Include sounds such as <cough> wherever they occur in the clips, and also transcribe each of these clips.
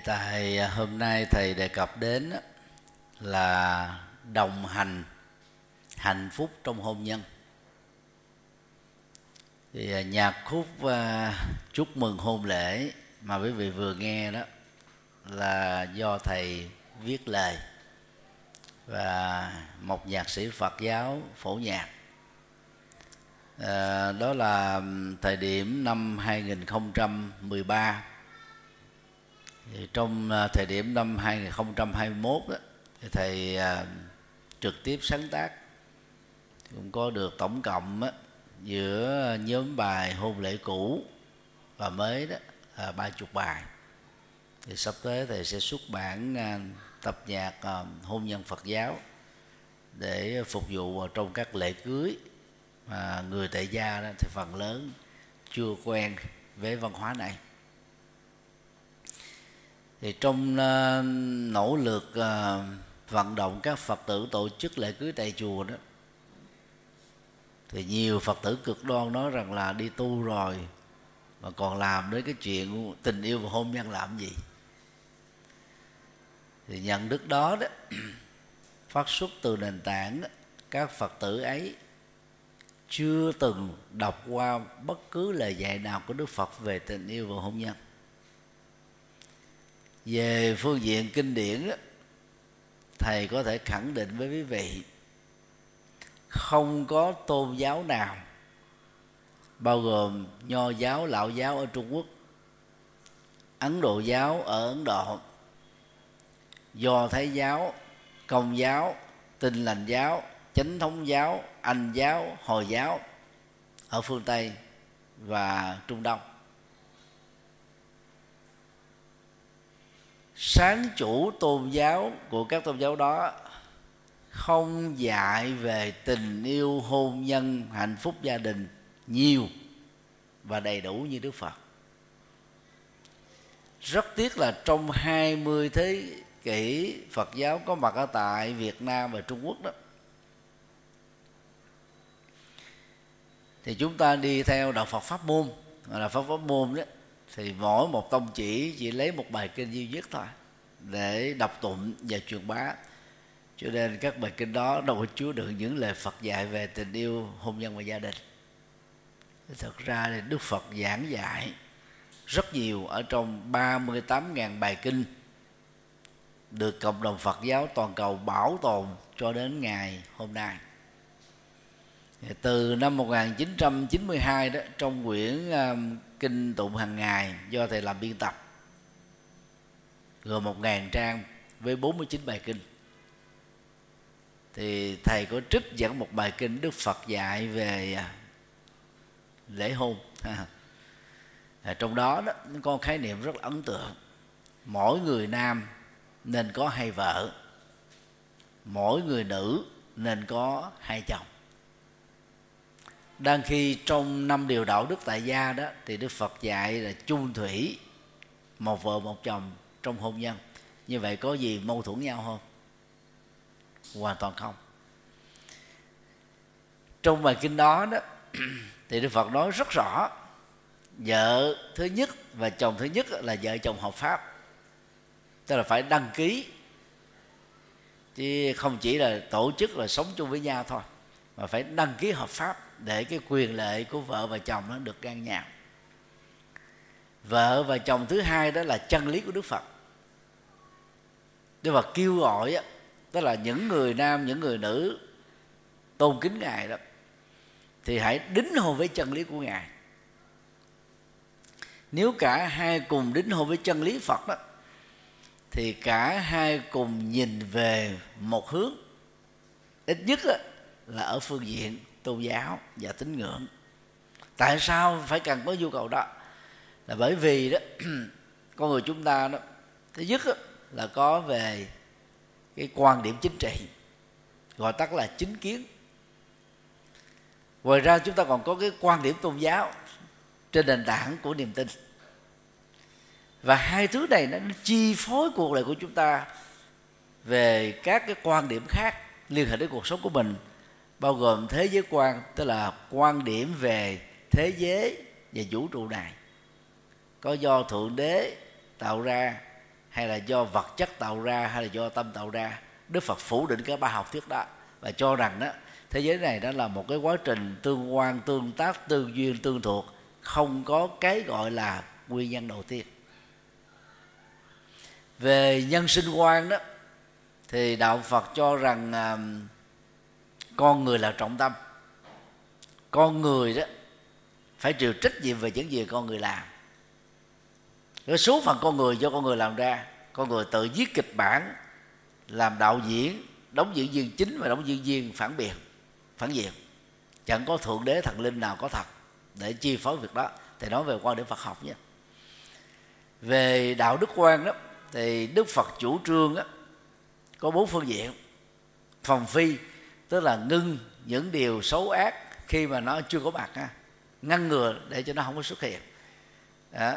đề tài à, hôm nay thầy đề cập đến là đồng hành hạnh phúc trong hôn nhân. Thì à, nhạc khúc à, chúc mừng hôn lễ mà quý vị vừa nghe đó là do thầy viết lời và một nhạc sĩ Phật giáo phổ nhạc. À, đó là thời điểm năm 2013 thì trong à, thời điểm năm 2021 đó thì thầy à, trực tiếp sáng tác. Cũng có được tổng cộng á, giữa nhóm bài hôn lễ cũ và mới đó là ba chục bài. Thì sắp tới thầy sẽ xuất bản à, tập nhạc à, hôn nhân Phật giáo để phục vụ trong các lễ cưới mà người tại gia đó thì phần lớn chưa quen với văn hóa này thì trong uh, nỗ lực uh, vận động các phật tử tổ chức lễ cưới tại chùa đó thì nhiều phật tử cực đoan nói rằng là đi tu rồi mà còn làm đến cái chuyện tình yêu và hôn nhân làm gì? Thì nhận đức đó đó <clears throat> phát xuất từ nền tảng đó, các phật tử ấy chưa từng đọc qua bất cứ lời dạy nào của đức phật về tình yêu và hôn nhân về phương diện kinh điển thầy có thể khẳng định với quý vị, không có tôn giáo nào, bao gồm nho giáo, lão giáo ở trung quốc, ấn độ giáo ở ấn độ, do thái giáo, công giáo, tinh lành giáo, chánh thống giáo, anh giáo, hồi giáo ở phương tây và trung đông. Sáng chủ tôn giáo của các tôn giáo đó không dạy về tình yêu hôn nhân, hạnh phúc gia đình nhiều và đầy đủ như Đức Phật. Rất tiếc là trong 20 thế kỷ Phật giáo có mặt ở tại Việt Nam và Trung Quốc đó, thì chúng ta đi theo đạo Phật pháp môn. Là pháp pháp môn đó thì mỗi một tông chỉ chỉ lấy một bài kinh duy nhất thôi, để đọc tụng và truyền bá. Cho nên các bài kinh đó đâu có chứa được những lời Phật dạy về tình yêu, hôn nhân và gia đình. Thật ra thì Đức Phật giảng dạy rất nhiều ở trong 38.000 bài kinh được cộng đồng Phật giáo toàn cầu bảo tồn cho đến ngày hôm nay từ năm 1992 đó trong quyển um, kinh tụng hàng ngày do thầy làm biên tập gồm một ngàn trang với 49 bài kinh. Thì thầy có trích dẫn một bài kinh Đức Phật dạy về à, lễ hôn. <laughs> À, trong đó đó có khái niệm rất là ấn tượng. Mỗi người nam nên có hai vợ mỗi người nữ nên có hai chồng đang khi trong năm điều đạo đức tại gia đó, thì đức phật dạy là chung thủy, một vợ, một chồng trong hôn nhân. Như vậy có gì mâu thuẫn nhau không? Hoàn toàn không. Trong bài kinh đó đó, <clears throat> thì đức phật nói rất rõ, vợ thứ nhất và chồng thứ nhất là vợ chồng hợp pháp. Tức là phải đăng ký, chứ không chỉ là tổ chức là sống chung với nhau thôi, mà phải đăng ký hợp pháp để cái quyền lợi của vợ và chồng nó được ngang nhau vợ và chồng thứ hai đó là chân lý của đức phật. Đức phật kêu gọi đó tức là những người nam, những người nữ tôn kính ngài đó, thì hãy đính hôn với chân lý của ngài. Nếu cả hai cùng đính hôn với chân lý phật đó, thì cả hai cùng nhìn về một hướng. Ít nhất là ở phương diện tôn giáo và tín ngưỡng. Tại sao phải cần có nhu cầu đó? Là bởi vì đó, <clears throat> con người chúng ta đó, thứ nhất là có về cái quan điểm chính trị, gọi tắt là chính kiến. Ngoài ra chúng ta còn có cái quan điểm tôn giáo trên nền tảng của niềm tin. Và hai thứ này nó chi phối cuộc đời của chúng ta về các cái quan điểm khác liên hệ đến cuộc sống của mình bao gồm thế giới quan tức là quan điểm về thế giới và vũ trụ này. Có do thượng đế tạo ra hay là do vật chất tạo ra hay là do tâm tạo ra? Đức phật phủ định cái ba học thuyết đó và cho rằng đó thế giới này đó là một cái quá trình tương quan tương tác tương duyên tương thuộc không có cái gọi là nguyên nhân đầu tiên. Về nhân sinh quan đó thì đạo phật cho rằng uh, con người là trọng tâm. Con người đó phải chịu trách nhiệm về những gì con người làm. Cái số phận con người do con người làm ra con người tự viết kịch bản làm đạo diễn đóng diễn viên chính và đóng diễn viên phản biện phản diện. Chẳng có thượng đế thần linh nào có thật để chi phối việc đó. Thì nói về quan điểm phật học nhé về đạo đức quan đó thì đức phật chủ trương đó, có bốn phương diện. Phòng phi tức là ngưng những điều xấu ác khi mà nó chưa có mặt ha. Ngăn ngừa để cho nó không có xuất hiện. Đó.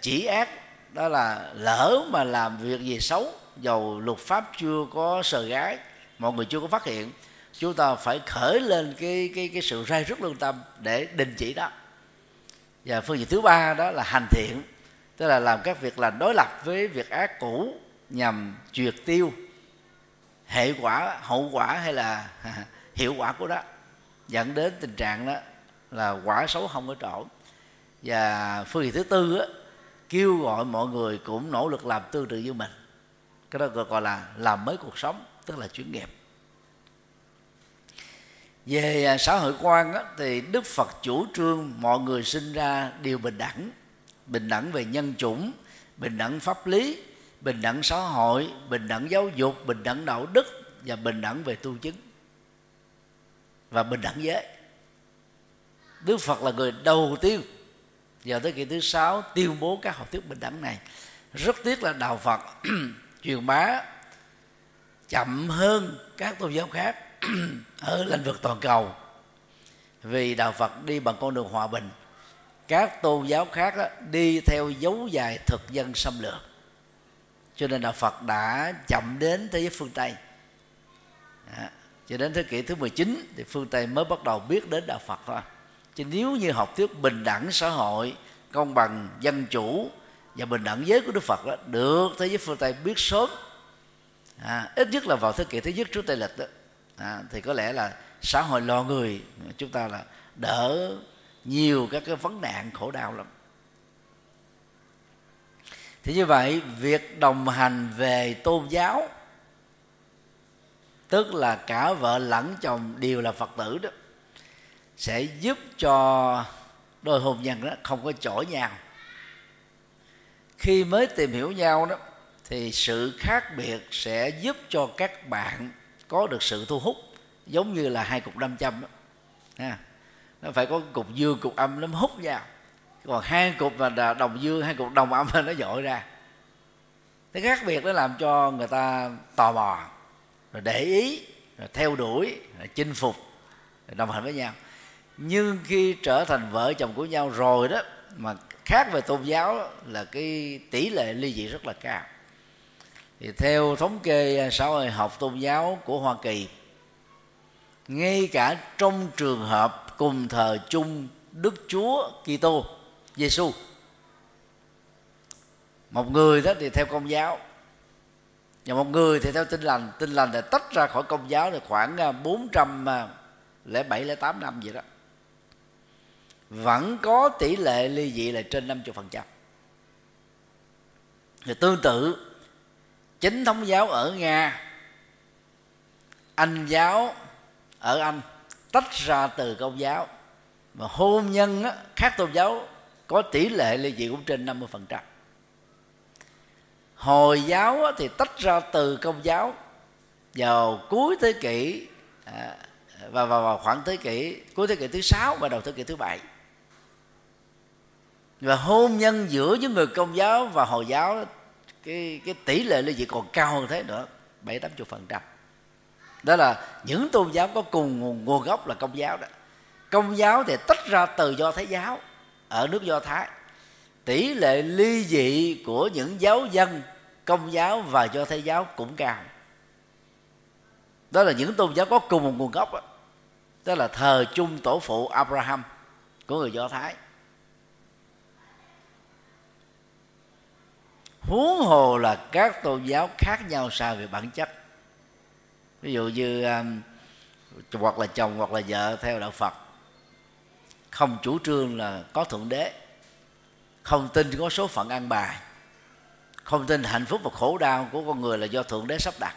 chỉ ác, đó là lỡ mà làm việc gì xấu, dầu luật pháp chưa có sờ gái, mọi người chưa có phát hiện, chúng ta phải khởi lên cái cái cái sự rai rứt lương tâm để đình chỉ đó. Và phương diện thứ ba đó là hành thiện, tức là làm các việc lành đối lập với việc ác cũ nhằm triệt tiêu hệ quả hậu quả hay là <laughs> hiệu quả của đó dẫn đến tình trạng đó là quả xấu không có trổ. Và phương diện thứ tư á, kêu gọi mọi người cũng nỗ lực làm tương tự như mình. Cái đó gọi là làm mới cuộc sống tức là chuyển nghiệp. Về à, xã hội quan á, thì đức phật chủ trương mọi người sinh ra đều bình đẳng. Bình đẳng về nhân chủng bình đẳng pháp lý bình đẳng xã hội bình đẳng giáo dục bình đẳng đạo đức và bình đẳng về tu chứng và bình đẳng giới. Đức phật là người đầu tiên vào thế kỷ thứ sáu tuyên bố các học thuyết bình đẳng này. Rất tiếc là đạo phật <clears throat> truyền bá chậm hơn các tôn giáo khác <clears throat> ở lĩnh vực toàn cầu. Vì đạo phật đi bằng con đường hòa bình các tôn giáo khác đó, đi theo dấu dài thực dân xâm lược cho nên đạo Phật đã chậm đến thế giới phương Tây. À, cho đến thế kỷ thứ 19 thì phương Tây mới bắt đầu biết đến đạo Phật thôi. Chứ nếu như học thuyết bình đẳng xã hội công bằng dân chủ và bình đẳng giới của Đức Phật đó, được thế giới phương Tây biết sớm. À, ít nhất là vào thế kỷ thứ nhất trước Tây lịch đó. À, thì có lẽ là xã hội lo người chúng ta là đỡ nhiều các cái vấn nạn khổ đau lắm thì như vậy, việc đồng hành về tôn giáo, tức là cả vợ lẫn chồng đều là phật tử đó, sẽ giúp cho đôi hôn nhân đó không có chỗ nhau khi mới tìm hiểu nhau đó, thì sự khác biệt sẽ giúp cho các bạn có được sự thu hút, giống như là hai cục nam châm đó. Ha. nó phải có cục dương cục âm nó hút nhau còn hai cục mà đồng dương, hai cục đồng âm <laughs> nó dội ra. Cái khác biệt nó làm cho người ta tò mò, rồi để ý, rồi theo đuổi, rồi chinh phục, rồi đồng hành với nhau. Nhưng khi trở thành vợ chồng của nhau rồi đó, mà khác về tôn giáo là cái tỷ lệ ly dị rất là cao. Thì theo thống kê à, xã hội học tôn giáo của Hoa Kỳ, ngay cả trong trường hợp cùng thờ chung Đức Chúa Kitô Giêsu một người đó thì theo công giáo. Và một người thì theo Tin lành. Tin lành là tách ra khỏi công giáo là khoảng à, 407 à, lẻ 08 năm vậy đó. Vẫn có tỷ lệ ly dị là trên 50 phần trăm. Thì tương tự chính thống giáo ở nga anh giáo ở anh tách ra từ công giáo. Mà hôn nhân á, khác tôn giáo có tỷ lệ ly dị cũng trên 50 phần trăm. Hồi giáo thì tách ra từ công giáo vào cuối thế kỷ à, và vào, vào khoảng thế kỷ cuối thế kỷ thứ sáu và đầu thế kỷ thứ bảy. Và hôn nhân giữa những người công giáo và hồi giáo cái cái tỷ lệ ly dị còn cao hơn thế nữa bảy tám chục phần trăm. Đó là những tôn giáo có cùng nguồn, nguồn gốc là công giáo đó. Công giáo thì tách ra từ do thái giáo ở nước do thái. Tỷ lệ ly dị của những giáo dân công giáo và do thái giáo cũng cao. Đó là những tôn giáo có cùng một nguồn gốc đó, đó là thờ chung tổ phụ abraham của người do thái. Huống hồ là các tôn giáo khác nhau sao về bản chất. Ví dụ như um, hoặc là chồng hoặc là vợ theo đạo phật không chủ trương là có thượng đế. Không tin có số phận ăn bài. Không tin hạnh phúc và khổ đau của con người là do thượng đế sắp đặt.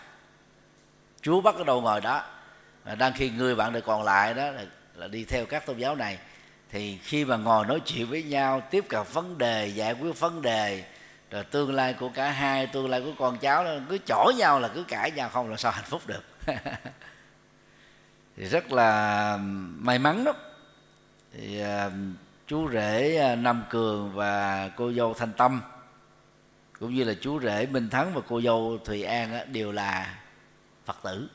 Chúa bắt đầu ngồi đó. Đang khi người bạn đời còn lại đó là, là đi theo các tôn giáo này thì khi mà ngồi nói chuyện với nhau tiếp cận vấn đề giải quyết vấn đề rồi tương lai của cả hai tương lai của con cháu đó, cứ chổi nhau là cứ cãi nhau không là sao hạnh phúc được. <laughs> Thì rất là may mắn đó thì uh, chú rể à, Nam Cường và cô dâu Thanh Tâm cũng như là chú rể Minh Thắng và cô dâu Thùy An á, đều là Phật tử.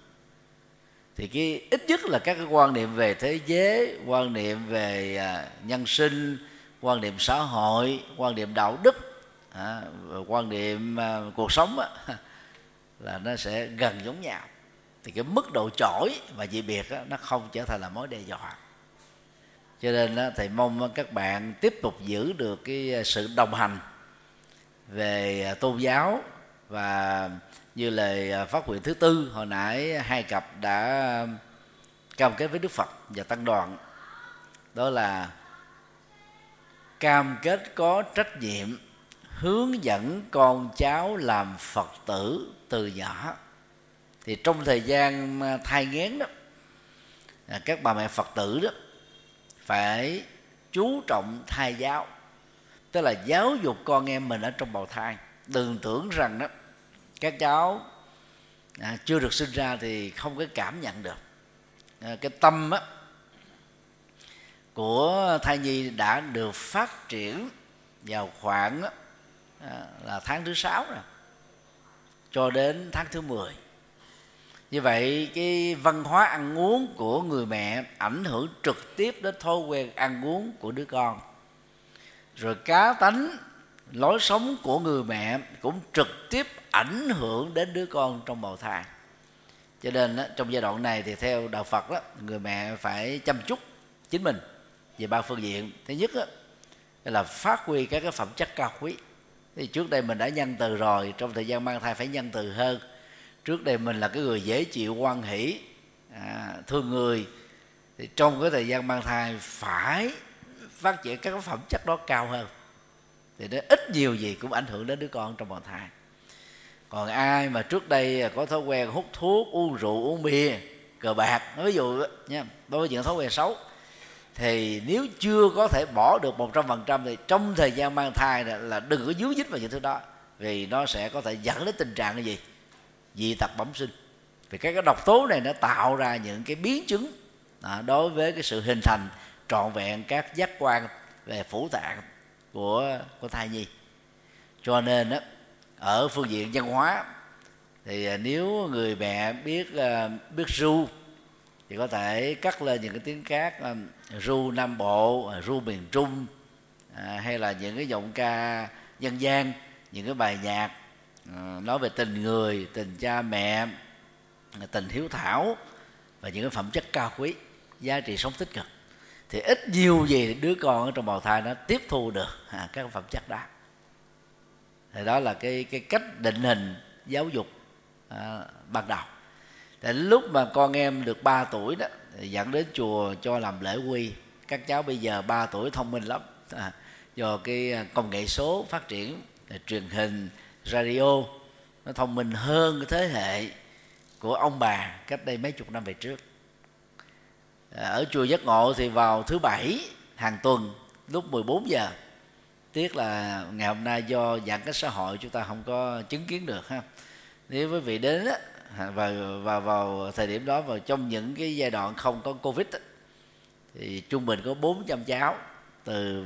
Thì cái ít nhất là các cái quan niệm về thế giới quan niệm về uh, nhân sinh quan niệm xã hội quan niệm đạo đức à, quan niệm uh, cuộc sống á, <laughs> là nó sẽ gần giống nhau. Thì cái mức độ chổi và dị biệt á, nó không trở thành là mối đe dọa cho nên đó, thầy mong các bạn tiếp tục giữ được cái à, sự đồng hành về à, tôn giáo và như lời à, phát nguyện thứ tư hồi nãy hai cặp đã cam kết với đức phật và tăng đoàn. Đó là cam kết có trách nhiệm hướng dẫn con cháu làm phật tử từ nhỏ. Thì trong thời gian thai nghén đó các bà mẹ phật tử đó phải chú trọng thai giáo. Tức là giáo dục con em mình ở trong bào thai. Đừng tưởng rằng đó các cháu à, chưa được sinh ra thì không có cảm nhận được. À, cái tâm á, của thai nhi đã được phát triển vào khoảng á, à, là tháng thứ sáu rồi cho đến tháng thứ 10 như vậy cái văn hóa ăn uống của người mẹ ảnh hưởng trực tiếp đến thói quen ăn uống của đứa con. Rồi cá tánh lối sống của người mẹ cũng trực tiếp ảnh hưởng đến đứa con trong bào thai. Cho nên trong giai đoạn này thì theo đạo phật đó người mẹ phải chăm chút chính mình về ba phương diện. Thứ nhất đó, là phát huy các cái phẩm chất cao quý. Thì trước đây mình đã nhân từ rồi trong thời gian mang thai phải nhân từ hơn trước đây mình là cái người dễ chịu quan hỷ. À, thương người. Thì trong cái thời gian mang thai phải phát triển các phẩm chất đó cao hơn. Thì nó ít nhiều gì cũng ảnh hưởng đến đứa con trong bào thai. Còn ai mà trước đây có thói quen hút thuốc uống rượu uống bia cờ bạc ví dụ nha đối với những thói quen xấu thì nếu chưa có thể bỏ được một trăm phần trăm thì trong thời gian mang thai là đừng có dướng dít vào những thứ đó vì nó sẽ có thể dẫn đến tình trạng cái gì? Dị tật bẩm sinh. Vì các cái độc tố này nó tạo ra những cái biến chứng à, đối với cái sự hình thành trọn vẹn các giác quan về phủ tạng của của thai nhi. Cho nên đó, ở phương diện văn hóa thì à, nếu người mẹ biết à, biết ru thì có thể cắt lên những cái tiếng cát à, ru nam bộ ru miền trung à, hay là những cái giọng ca dân gian những cái bài nhạc Ờ, nói về tình người tình cha mẹ tình hiếu thảo và những cái phẩm chất cao quý giá trị sống tích cực. Thì ít nhiều gì đứa con ở trong bào thai nó tiếp thu được à, các phẩm chất đó. Thì đó là cái cái cách định hình giáo dục à, ban đầu. Thì lúc mà con em được 3 tuổi đó thì dẫn đến chùa cho làm lễ quy. Các cháu bây giờ 3 tuổi thông minh lắm. À, do cái à, công nghệ số phát triển truyền hình radio nó thông minh hơn cái thế hệ của ông bà cách đây mấy chục năm về trước. À, ở chùa giác ngộ thì vào thứ bảy hàng tuần lúc 14 giờ. Tiếc là ngày hôm nay do giãn cách xã hội chúng ta không có chứng kiến được ha. Nếu quý vị đến á và vào, vào thời điểm đó vào trong những cái giai đoạn không có covid á, thì trung bình có 400 cháu từ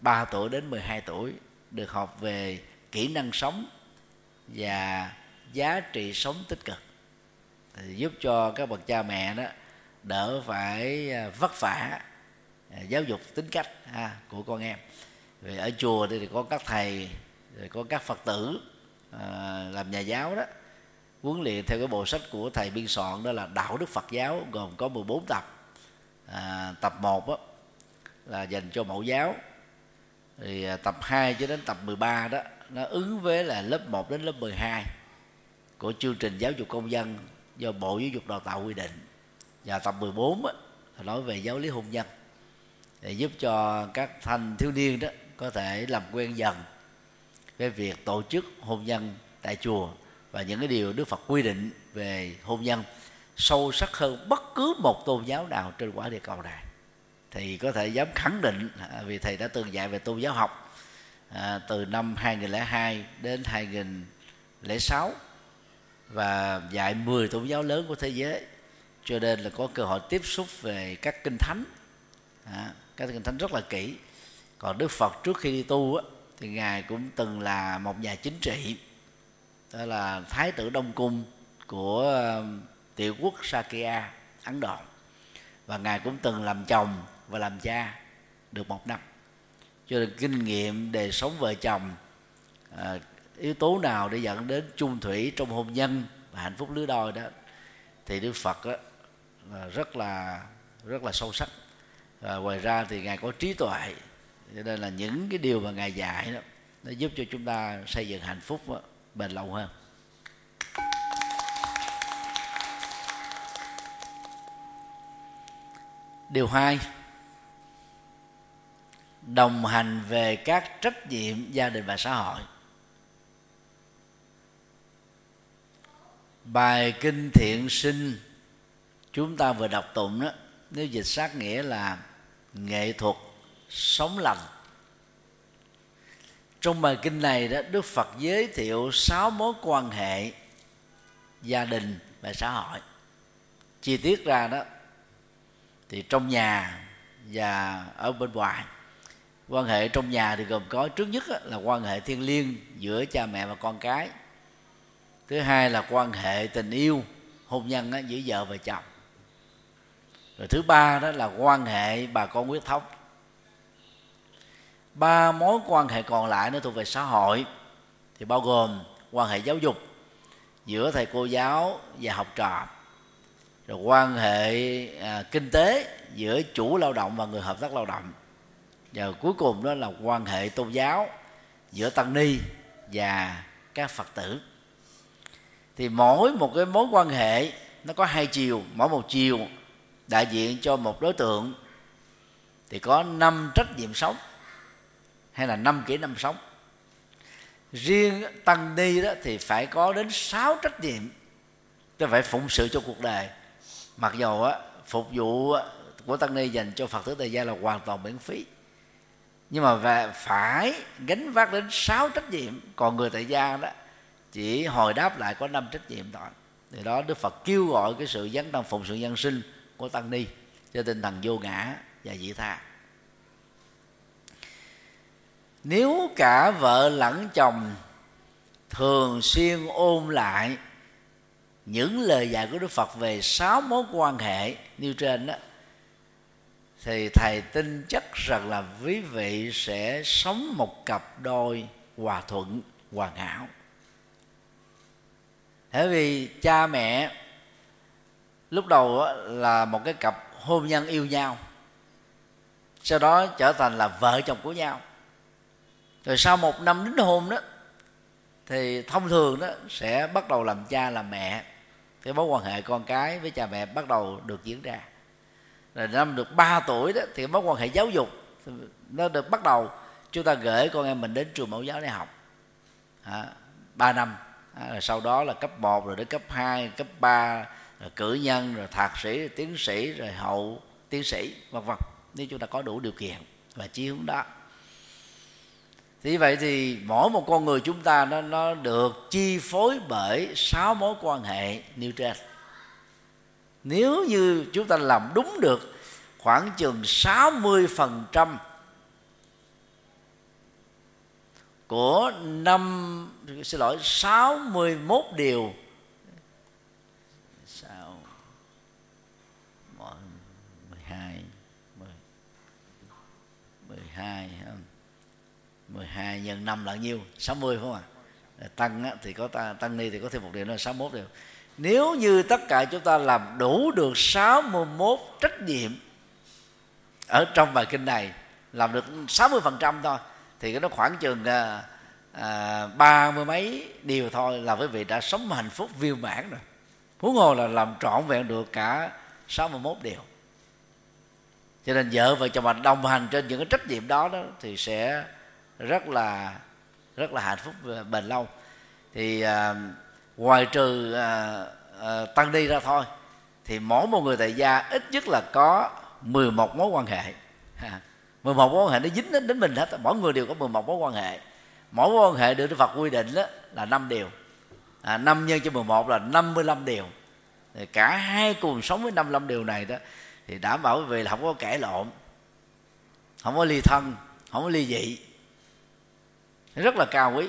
3 tuổi đến 12 tuổi được học về kỹ năng sống và giá trị sống tích cực. Thì giúp cho các bậc cha mẹ đó đỡ phải à, vất vả à, giáo dục tính cách ha, của con em. Vì ở chùa thì có các thầy rồi có các phật tử à, làm nhà giáo đó huấn luyện theo cái bộ sách của thầy biên soạn đó là đạo đức phật giáo gồm có 14 tập. À, tập 1 đó, là dành cho mẫu giáo. Thì à, tập 2 cho đến tập 13 đó nó ứng với là lớp 1 đến lớp 12 của chương trình giáo dục công dân do Bộ Giáo dục Đào tạo quy định. Và tập 14 á, nói về giáo lý hôn nhân. Để giúp cho các thanh thiếu niên đó có thể làm quen dần với việc tổ chức hôn nhân tại chùa và những cái điều Đức Phật quy định về hôn nhân sâu sắc hơn bất cứ một tôn giáo nào trên quả địa cầu này. Thì có thể dám khẳng định vì thầy đã từng dạy về tôn giáo học à, từ năm 2002 đến 2006 và dạy 10 tôn giáo lớn của thế giới. Cho nên là có cơ hội tiếp xúc về các kinh thánh. À, các kinh thánh rất là kỹ. Còn Đức Phật trước khi đi tu á, thì ngài cũng từng là một nhà chính trị. Đó là thái tử đông cung của um, tiểu quốc Sakya Ấn Độ. Và ngài cũng từng làm chồng và làm cha được một năm cho nên kinh nghiệm đời sống vợ chồng à, yếu tố nào để dẫn đến chung thủy trong hôn nhân và hạnh phúc lứa đôi đó thì Đức Phật đó, là rất là rất là sâu sắc. Và ngoài ra thì ngài có trí tuệ cho nên là những cái điều mà ngài dạy đó nó giúp cho chúng ta xây dựng hạnh phúc đó, bền lâu hơn. Điều hai đồng hành về các trách nhiệm gia đình và xã hội. Bài kinh thiện sinh chúng ta vừa đọc tụng đó, nếu dịch sát nghĩa là nghệ thuật sống lành. Trong bài kinh này đó, đức phật giới thiệu sáu mối quan hệ gia đình và xã hội. Chi tiết ra đó, thì trong nhà và ở bên ngoài quan hệ trong nhà thì gồm có trước nhất là quan hệ thiêng liêng giữa cha mẹ và con cái. Thứ hai là quan hệ tình yêu hôn nhân giữa vợ và chồng. Rồi thứ ba đó là quan hệ bà con huyết thống. Ba mối quan hệ còn lại nó thuộc về xã hội thì bao gồm quan hệ giáo dục giữa thầy cô giáo và học trò rồi quan hệ à, kinh tế giữa chủ lao động và người hợp tác lao động và cuối cùng đó là quan hệ tôn giáo giữa tăng ni và các phật tử. Thì mỗi một cái mối quan hệ, nó có hai chiều. Mỗi một chiều đại diện cho một đối tượng, thì có năm trách nhiệm sống hay là năm kỹ năng sống. Riêng tăng ni đó thì phải có đến sáu trách nhiệm tôi phải phụng sự cho cuộc đời. Mặc dầu á, phục vụ của tăng ni dành cho phật tử tại gia là hoàn toàn miễn phí nhưng mà về phải gánh vác đến sáu trách nhiệm, còn người tại gia đó, chỉ hồi đáp lại có năm trách nhiệm thôi. Thì đó đức phật kêu gọi cái sự dấn tâm phụng sự nhân sinh của tăng ni cho tinh thần vô ngã và dị tha. Nếu cả vợ lẫn chồng thường xuyên ôn lại những lời dạy của Đức Phật về sáu mối quan hệ như trên đó thì thầy tin chắc rằng là quý vị sẽ sống một cặp đôi hòa thuận hoàn hảo bởi vì cha mẹ lúc đầu là một cái cặp hôn nhân yêu nhau, sau đó trở thành là vợ chồng của nhau. Rồi sau một năm đính hôn đó, thì thông thường đó sẽ bắt đầu làm cha làm mẹ, cái mối quan hệ con cái với cha mẹ bắt đầu được diễn ra rồi năm được 3 tuổi đó thì mối quan hệ giáo dục nó được bắt đầu. Chúng ta gửi con em mình đến trường mẫu giáo để học. À, 3 năm. À, rồi sau đó là cấp 1 rồi đến cấp 2 cấp 3 rồi cử nhân rồi thạc sĩ rồi tiến sĩ rồi hậu tiến sĩ vân vân. Nếu chúng ta có đủ điều kiện và chí hướng đó. Thì vậy thì mỗi một con người chúng ta nó nó được chi phối bởi sáu mối quan hệ nêu trên nếu như chúng ta làm đúng được khoảng chừng 60% của năm, xin lỗi 61 điều, sao? 12 12 12 nhân 5 là nhiêu? 60 phải không ạ? À? tăng thì có ta, tăng ni thì có thêm một điều là 61 điều nếu như tất cả chúng ta làm đủ được 61 trách nhiệm ở trong bài kinh này làm được 60 phần trăm thôi thì nó khoảng chừng à, à, ba mươi mấy điều thôi là quý vị đã sống hạnh phúc viên mãn rồi. Huống hồ là làm trọn vẹn được cả 61 điều. Cho nên vợ và chồng mình đồng hành trên những cái trách nhiệm đó đó thì sẽ rất là rất là hạnh phúc bền lâu. Thì à, ngoài trừ à, à, tăng đi ra thôi thì mỗi một người tại gia ít nhất là có 11 mối quan hệ. Ha. 11 mối quan hệ nó dính đến, đến mình hết mỗi người đều có 11 mối quan hệ. Mỗi mối quan hệ được Đức Phật quy định đó là năm điều. À, 5 nhân cho 11 là 55 điều. Thì cả hai cùng sống với 55 điều này đó thì đảm bảo quý vị là không có cãi lộn không có ly thân không có ly dị. Rất là cao quý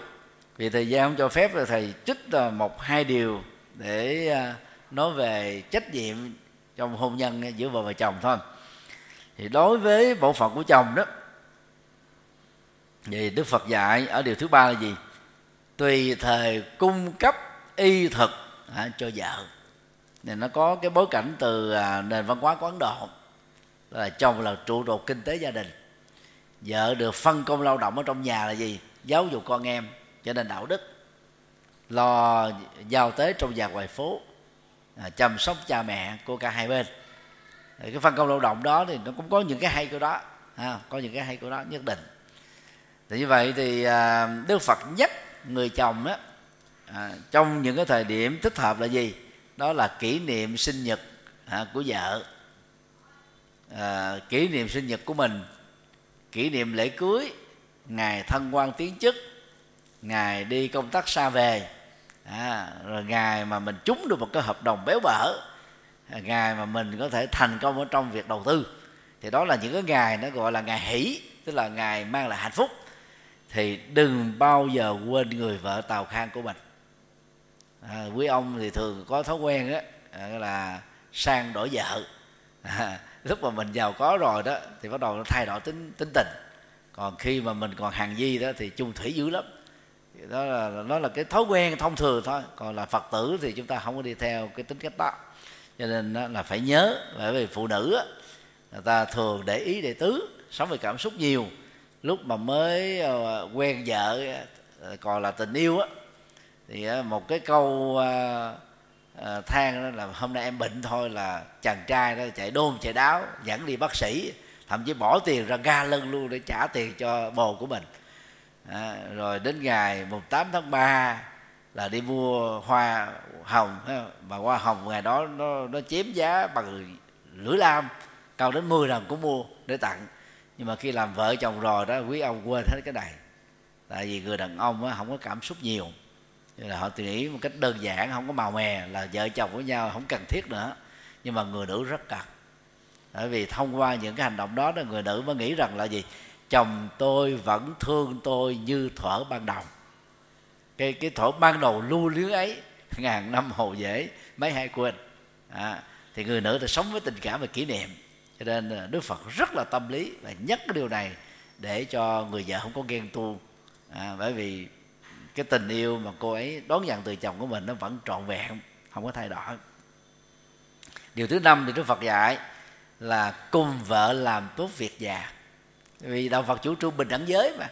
vì thời gian không cho phép là thầy trích một hai điều để à, nói về trách nhiệm trong hôn nhân giữa vợ và chồng thôi. Thì đối với bộ phận của chồng đó thì đức phật dạy ở điều thứ ba là gì? Tùy thời cung cấp y thực à, cho vợ. Này nó có cái bối cảnh từ à, nền văn hóa của ấn độ là chồng là trụ cột kinh tế gia đình. Vợ được phân công lao động ở trong nhà là gì? Giáo dục con em cho nên đạo đức lo giao tế trong và ngoài phố à, chăm sóc cha mẹ của cả hai bên. Thì cái phân công lao động đó thì nó cũng có những cái hay của đó à, có những cái hay của đó nhất định. Thì như vậy thì à, đức phật nhắc người chồng á à, trong những cái thời điểm thích hợp là gì? Đó là kỷ niệm sinh nhật à, của vợ. À, kỷ niệm sinh nhật của mình kỷ niệm lễ cưới ngày thân quan tiến chức ngày đi công tác xa về. À, rồi ngày mà mình trúng được một cái hợp đồng béo bở à, ngày mà mình có thể thành công ở trong việc đầu tư. Thì đó là những cái ngày nó gọi là ngày hỷ tức là ngày mang lại hạnh phúc. Thì đừng bao giờ quên người vợ tàu khang của mình. À, quý ông thì thường có thói quen á à, là sang đổi vợ. À, lúc mà mình giàu có rồi đó thì bắt đầu nó thay đổi tính tính tình. Còn khi mà mình còn hàng di đó thì chung thủy dữ lắm đó là nó là cái thói quen thông thường thôi. Còn là phật tử thì chúng ta không có đi theo cái tính cách đó. Cho nên là phải nhớ, bởi vì phụ nữ người ta thường để ý đệ tứ, sống về cảm xúc nhiều. Lúc mà mới ờ, quen vợ ờ, còn là tình yêu á, thì một cái câu ờ, than đó là hôm nay em bệnh thôi là chàng trai đó chạy đôn, chạy đáo, dẫn đi bác sĩ, thậm chí bỏ tiền ra ga lân luôn để trả tiền cho bồ của mình à, rồi đến ngày mùng 8 tháng 3 là đi mua hoa hồng mà hoa hồng ngày đó nó nó chiếm giá bằng lưỡi lam cao đến 10 lần cũng mua để tặng. Nhưng mà khi làm vợ chồng rồi đó quý ông quên hết cái này. Tại vì người đàn ông á, không có cảm xúc nhiều. Nên là họ nghĩ một cách đơn giản không có màu mè là vợ chồng với nhau không cần thiết nữa. Nhưng mà người nữ rất cần. Bởi vì thông qua những cái hành động đó, đó người nữ mới nghĩ rằng là gì? Chồng tôi vẫn thương tôi như thuở ban đầu. Cái cái thuở ban đầu lưu luyến ấy <laughs> ngàn năm hồ dễ mấy hai quên à, thì người nữ thì sống với tình cảm và kỷ niệm. Cho nên à, đức phật rất là tâm lý và nhắc cái điều này để cho người vợ không có ghen tuông. À, bởi vì cái tình yêu mà cô ấy đón nhận từ chồng của mình nó vẫn trọn vẹn không có thay đổi. Điều thứ năm thì đức phật dạy là cùng vợ làm tốt việc già vì đạo phật chủ trương bình đẳng giới mà.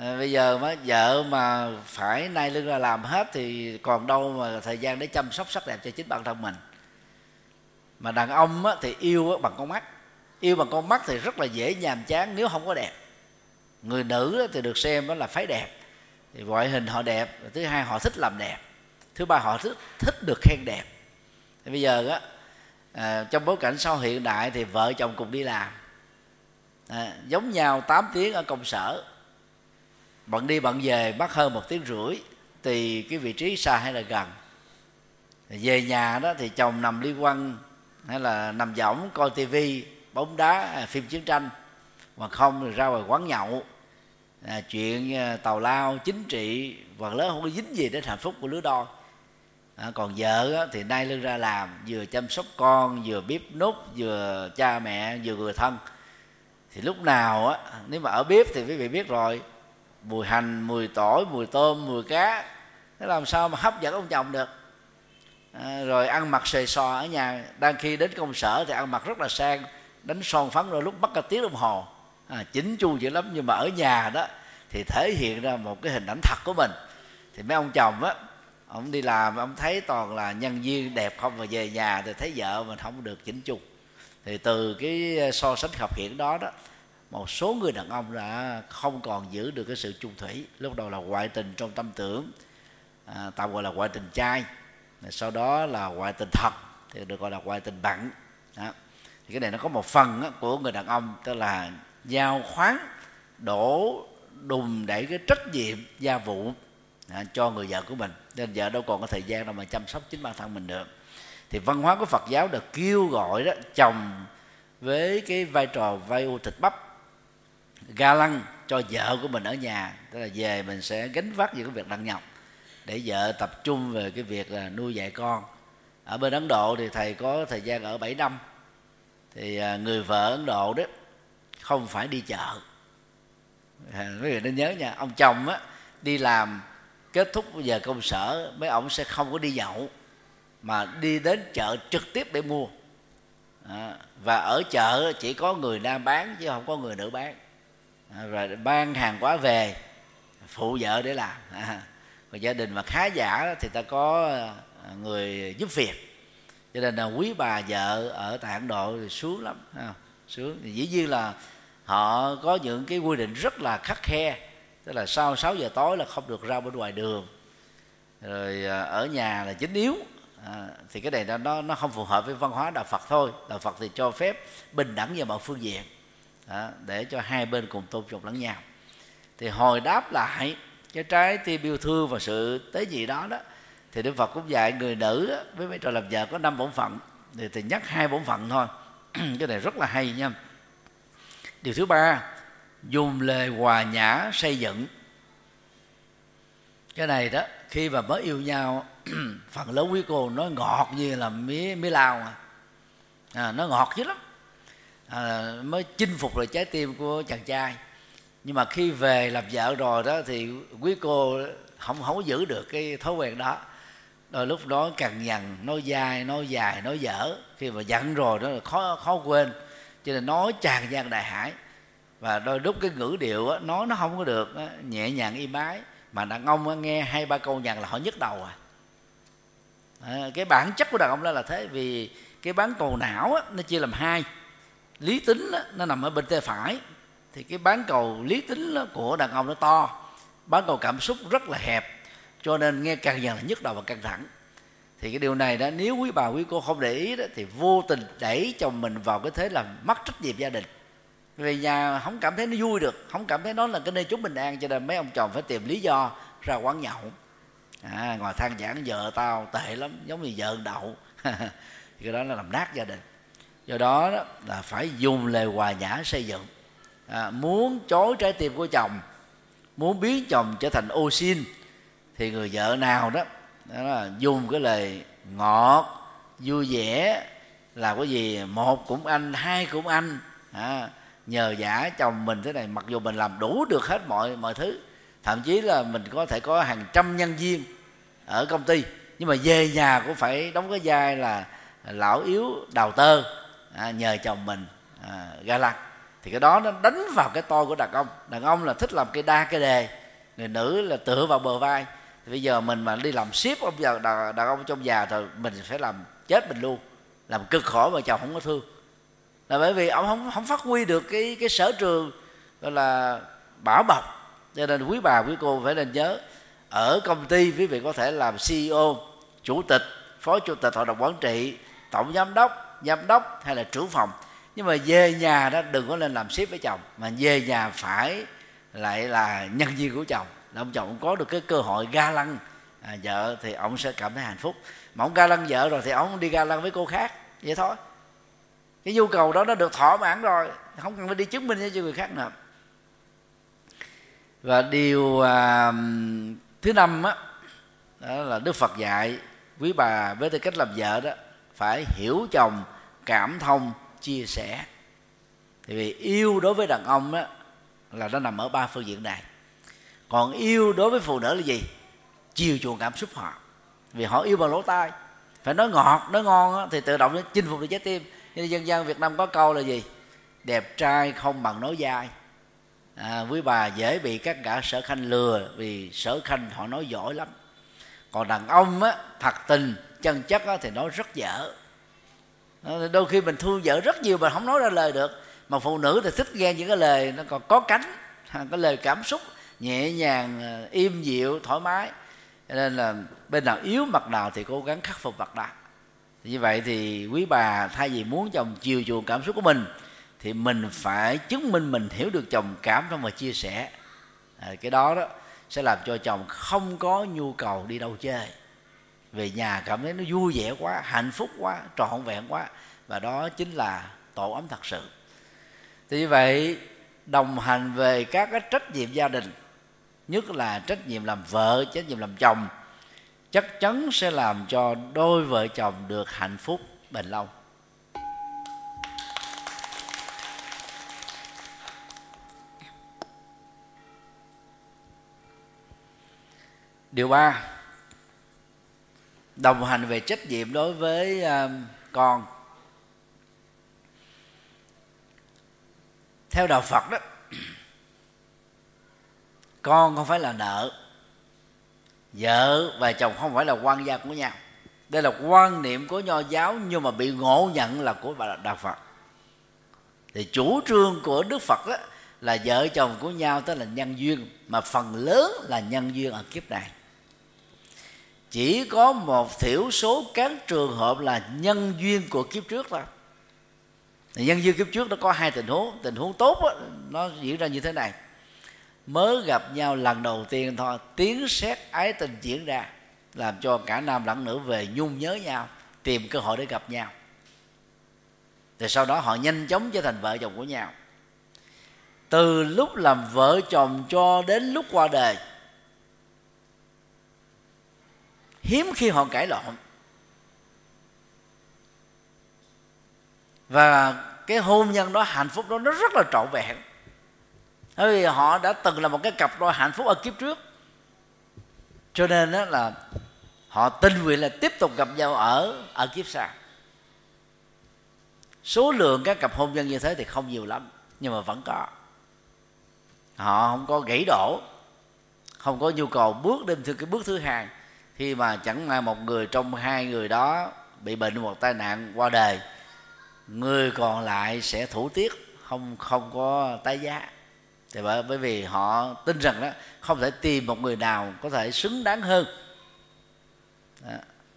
À, bây giờ mà vợ mà phải nay lưng ra làm hết thì còn đâu mà thời gian để chăm sóc sắc đẹp cho chính bản thân mình. Mà đàn ông á, thì yêu á, bằng con mắt. Yêu bằng con mắt thì rất là dễ nhàm chán nếu không có đẹp. Người nữ thì được xem đó là phái đẹp. Thì ngoại hình họ đẹp thứ hai họ thích làm đẹp. Thứ ba họ thích thích được khen đẹp. Thì bây giờ á à, trong bối cảnh sau hiện đại thì vợ chồng cùng đi làm à, giống nhau 8 tiếng ở công sở. Bận đi bận về mất hơn một tiếng rưỡi tùy cái vị trí xa hay là gần. Về nhà đó thì chồng nằm liên quan hay là nằm võng coi tivi bóng đá à, phim chiến tranh. Mà không thì ra ngoài quán nhậu. À, chuyện à, tàu lao chính trị và lớn không có dính gì đến hạnh phúc của lứa đôi. À, còn vợ á, thì nay lưng ra làm vừa chăm sóc con vừa bếp nút vừa cha mẹ vừa người thân thì lúc nào á nếu mà ở bếp thì quý vị biết rồi mùi hành mùi tỏi mùi tôm mùi cá thế làm sao mà hấp dẫn ông chồng được? À, rồi ăn mặc xề xò ở nhà đang khi đến công sở thì ăn mặc rất là sang đánh son phấn rồi lúc bắt cả tiếng đồng hồ. À, chỉnh chu dữ lắm nhưng mà ở nhà đó thì thể hiện ra một cái hình ảnh thật của mình. Thì mấy ông chồng á ông đi làm ông thấy toàn là nhân viên đẹp không và về nhà thì thấy vợ mình không được chỉnh chu thì từ cái ờ, so sánh khập khiển đó đó một số người đàn ông đã không còn giữ được cái sự chung thủy. Lúc đầu là ngoại tình trong tâm tưởng à, tạm gọi là ngoại tình trai sau đó là ngoại tình thật thì được gọi là ngoại tình bặn đó. thì cái này nó có một phần á, của người đàn ông tức là giao khoán đổ đùm đẩy cái trách nhiệm gia vụ à, cho người vợ của mình. Nên vợ đâu còn có thời gian đâu mà chăm sóc chính bản thân mình được thì văn hóa của Phật giáo được kêu gọi đó chồng với cái vai trò vai u thịt bắp ga lăng cho vợ của mình ở nhà. Tức là về mình sẽ gánh vác những cái việc nặng nhọc để vợ tập trung về cái việc là nuôi dạy con. Ở bên Ấn Độ thì thầy có thời gian ở 7 năm. Thì à, người vợ Ấn Độ đó không phải đi chợ. À, quý vị nên nhớ nha ông chồng á đi làm kết thúc giờ công sở mấy ông sẽ không có đi nhậu mà đi đến chợ trực tiếp để mua. À, và ở chợ chỉ có người nam bán chứ không có người nữ bán. À, rồi ban hàng quá về phụ vợ để làm. À, còn gia đình mà khá giả thì ta có à, người giúp việc. Cho nên là quý bà vợ ở tại Ấn Độ thì xuống lắm à, xuống thì dĩ nhiên là họ có những cái quy định rất là khắc khe. Tức là sau 6 giờ tối là không được ra bên ngoài đường. Rồi à, ở nhà là chính yếu à, thì cái này nó nó không phù hợp với văn hóa đạo Phật thôi. Đạo Phật thì cho phép bình đẳng về mọi phương diện. À, để cho hai bên cùng tôn trọng lẫn nhau. Thì hồi đáp lại cái trái tim yêu thương và sự tế gì đó đó thì Đức Phật cũng dạy người nữ với vai trò làm vợ có năm bổn phận. Thì, thì nhắc hai bổn phận thôi. <clears throat> Cái này rất là hay nha. Điều thứ ba dùng lời hòa nhã xây dựng. Cái này đó khi mà mới yêu nhau <clears throat> phần lớn quý cô nói ngọt như là mía mía lao à. à nó ngọt dữ lắm. À, mới chinh phục được trái tim của chàng trai. Nhưng mà khi về làm vợ rồi đó thì quý cô không không giữ được cái thói quen đó. Đôi lúc đó càng nhằn nói dai nói dài nói dở. Khi mà giận rồi đó là khó khó quên. Cho nên nói tràn gian đại hải. Và đôi lúc cái ngữ điệu đó, nói nó không có được đó, nhẹ nhàng im ái mà đàn ông nghe hai ba câu nhằn là họ nhức đầu à à cái bản chất của đàn ông đó là thế vì cái bán cầu não á, nó chia làm hai. Lý tính á, nó nằm ở bên tay phải thì cái bán cầu lý tính á, của đàn ông nó to. Bán cầu cảm xúc rất là hẹp cho nên nghe càng dần là nhức đầu và căng thẳng. Thì cái điều này đó nếu quý bà quý cô không để ý đó thì vô tình đẩy chồng mình vào cái thế là mất trách nhiệm gia đình. Về nhà không cảm thấy nó vui được không cảm thấy nó là cái nơi chúng bình an cho nên mấy ông chồng phải tìm lý do ra quán nhậu à, ngoài than giảng vợ tao tệ lắm giống như vợ đậu. <laughs> Cái đó là làm nát gia đình. Do đó, đó là phải dùng lời hòa nhã xây dựng. À, muốn chối trái tim của chồng muốn biến chồng trở thành ô xin thì người vợ nào đó, đó là dùng cái lời ngọt vui vẻ là cái gì? Một cũng anh hai cũng anh. À, nhờ giả chồng mình thế này mặc dù mình làm đủ được hết mọi mọi thứ thậm chí là mình có thể có hàng trăm nhân viên ở công ty nhưng mà về nhà cũng phải đóng cái vai là lão yếu đào tơ à, nhờ chồng mình à, ga lăng. Thì cái đó nó đánh vào cái to của đàn ông. Đàn ông là thích làm cái đa cái đề người nữ là tựa vào bờ vai. Thì bây giờ mình mà đi làm ship ông giờ đàn, đàn ông trong già rồi mình phải làm chết mình luôn làm cực khổ mà chồng không có thương. Là bởi vì ông không không phát huy được cái cái sở trường gọi là bảo bọc cho nên quý bà quý cô phải nên nhớ ở công ty quý vị có thể làm CEO chủ tịch phó chủ tịch hội đồng quản trị tổng giám đốc giám đốc hay là trưởng phòng. Nhưng mà về nhà đó đừng có lên làm ship với chồng mà về nhà phải lại là nhân viên của chồng. Là ông chồng có được cái cơ hội ga lăng. À, vợ thì ông sẽ cảm thấy hạnh phúc. Mà ông ga lăng vợ rồi thì ông đi ga lăng với cô khác vậy thôi. Cái nhu cầu đó nó được thỏa mãn rồi không cần phải đi chứng minh cho người khác nữa và điều à, thứ năm á đó là đức phật dạy quý bà với tư cách làm vợ đó phải hiểu chồng cảm thông chia sẻ. Thì vì yêu đối với đàn ông đó là nó nằm ở ba phương diện này. Còn yêu đối với phụ nữ là gì? Chiều chuộng cảm xúc họ. Vì họ yêu bằng lỗ tai. Phải nói ngọt nói ngon đó, thì tự động nó chinh phục được trái tim. Nên dân gian việt nam có câu là gì? Đẹp trai không bằng nói dai à, quý bà dễ bị các gã sở khanh lừa vì sở khanh họ nói giỏi lắm. Còn đàn ông á thật tình chân chất á, thì nói rất dở. Đôi khi mình thương vợ rất nhiều mà không nói ra lời được. Mà phụ nữ thì thích nghe những cái lời nó còn có cánh cái lời cảm xúc nhẹ nhàng à, im dịu thoải mái. Cho nên là bên nào yếu mặt nào thì cố gắng khắc phục mặt đó. Như vậy thì quý bà thay vì muốn chồng chiều chuộng cảm xúc của mình thì mình phải chứng minh mình hiểu được chồng cảm thông và chia sẻ. À, cái đó đó sẽ làm cho chồng không có nhu cầu đi đâu chơi. Về nhà cảm thấy nó vui vẻ quá hạnh phúc quá trọn vẹn quá. Và đó chính là tổ ấm thật sự. Thì vậy đồng hành về các cái trách nhiệm gia đình nhất là trách nhiệm làm vợ trách nhiệm làm chồng chắc chắn sẽ làm cho đôi vợ chồng được hạnh phúc bền lâu. Điều ba, đồng hành về trách nhiệm đối với ờ, con. Theo đạo phật đó, <clears throat> con không phải là nợ, vợ và chồng không phải là quan gia của nhau. Đây là quan niệm của nho giáo nhưng mà bị ngộ nhận là của đạo phật. Thì chủ trương của đức phật đó là vợ chồng của nhau, tức là nhân duyên, mà phần lớn là nhân duyên ở kiếp này chỉ có một thiểu số các trường hợp là nhân duyên của kiếp trước thôi. Nhân duyên kiếp trước nó có hai tình huống. Tình huống tốt đó, nó diễn ra như thế này. Mới gặp nhau lần đầu tiên thôi tiếng xét ái tình diễn ra làm cho cả nam lẫn nữ về nhung nhớ nhau tìm cơ hội để gặp nhau. Thì sau đó họ nhanh chóng trở thành vợ chồng của nhau. Từ lúc làm vợ chồng cho đến lúc qua đời hiếm khi họ cãi lộn. Và cái hôn nhân đó, hạnh phúc đó, nó rất là trọn vẹn. Bởi vì họ đã từng là một cái cặp đôi hạnh phúc ở kiếp trước. Cho nên đó là họ tin nguyện là tiếp tục gặp nhau ở ở kiếp sau. Số lượng các cặp hôn nhân như thế thì không nhiều lắm, nhưng mà vẫn có. Họ không có gãy đổ, không có nhu cầu bước đến thứ, cái bước thứ hai khi mà chẳng may một người trong hai người đó bị bệnh hoặc tai nạn qua đời người còn lại sẽ thủ tiết không không có tái giá. Thì bởi, bởi vì họ tin rằng đó không thể tìm một người nào có thể xứng đáng hơn. Đó.